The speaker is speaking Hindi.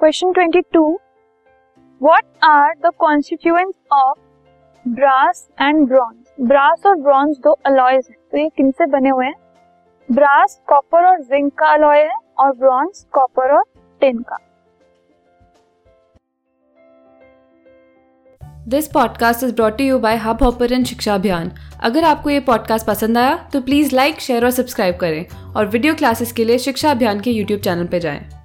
Question twenty two what are the constituents of brass and bronze brass और ब्रॉन्ज दो अलॉयज हैं तो ये किनसे बने हुए हैं? ब्रास कॉपर और जिंक का अलॉय है और ब्रॉन्ज कॉपर और टिन का। This podcast is brought you by Hubhopper Shiksha Abhiyan अगर आपको ये पॉडकास्ट पसंद आया तो प्लीज़ लाइक शेयर और सब्सक्राइब करें और वीडियो क्लासेस के लिए शिक्षा अभियान के यूट्यूब चैनल पर जाएँ।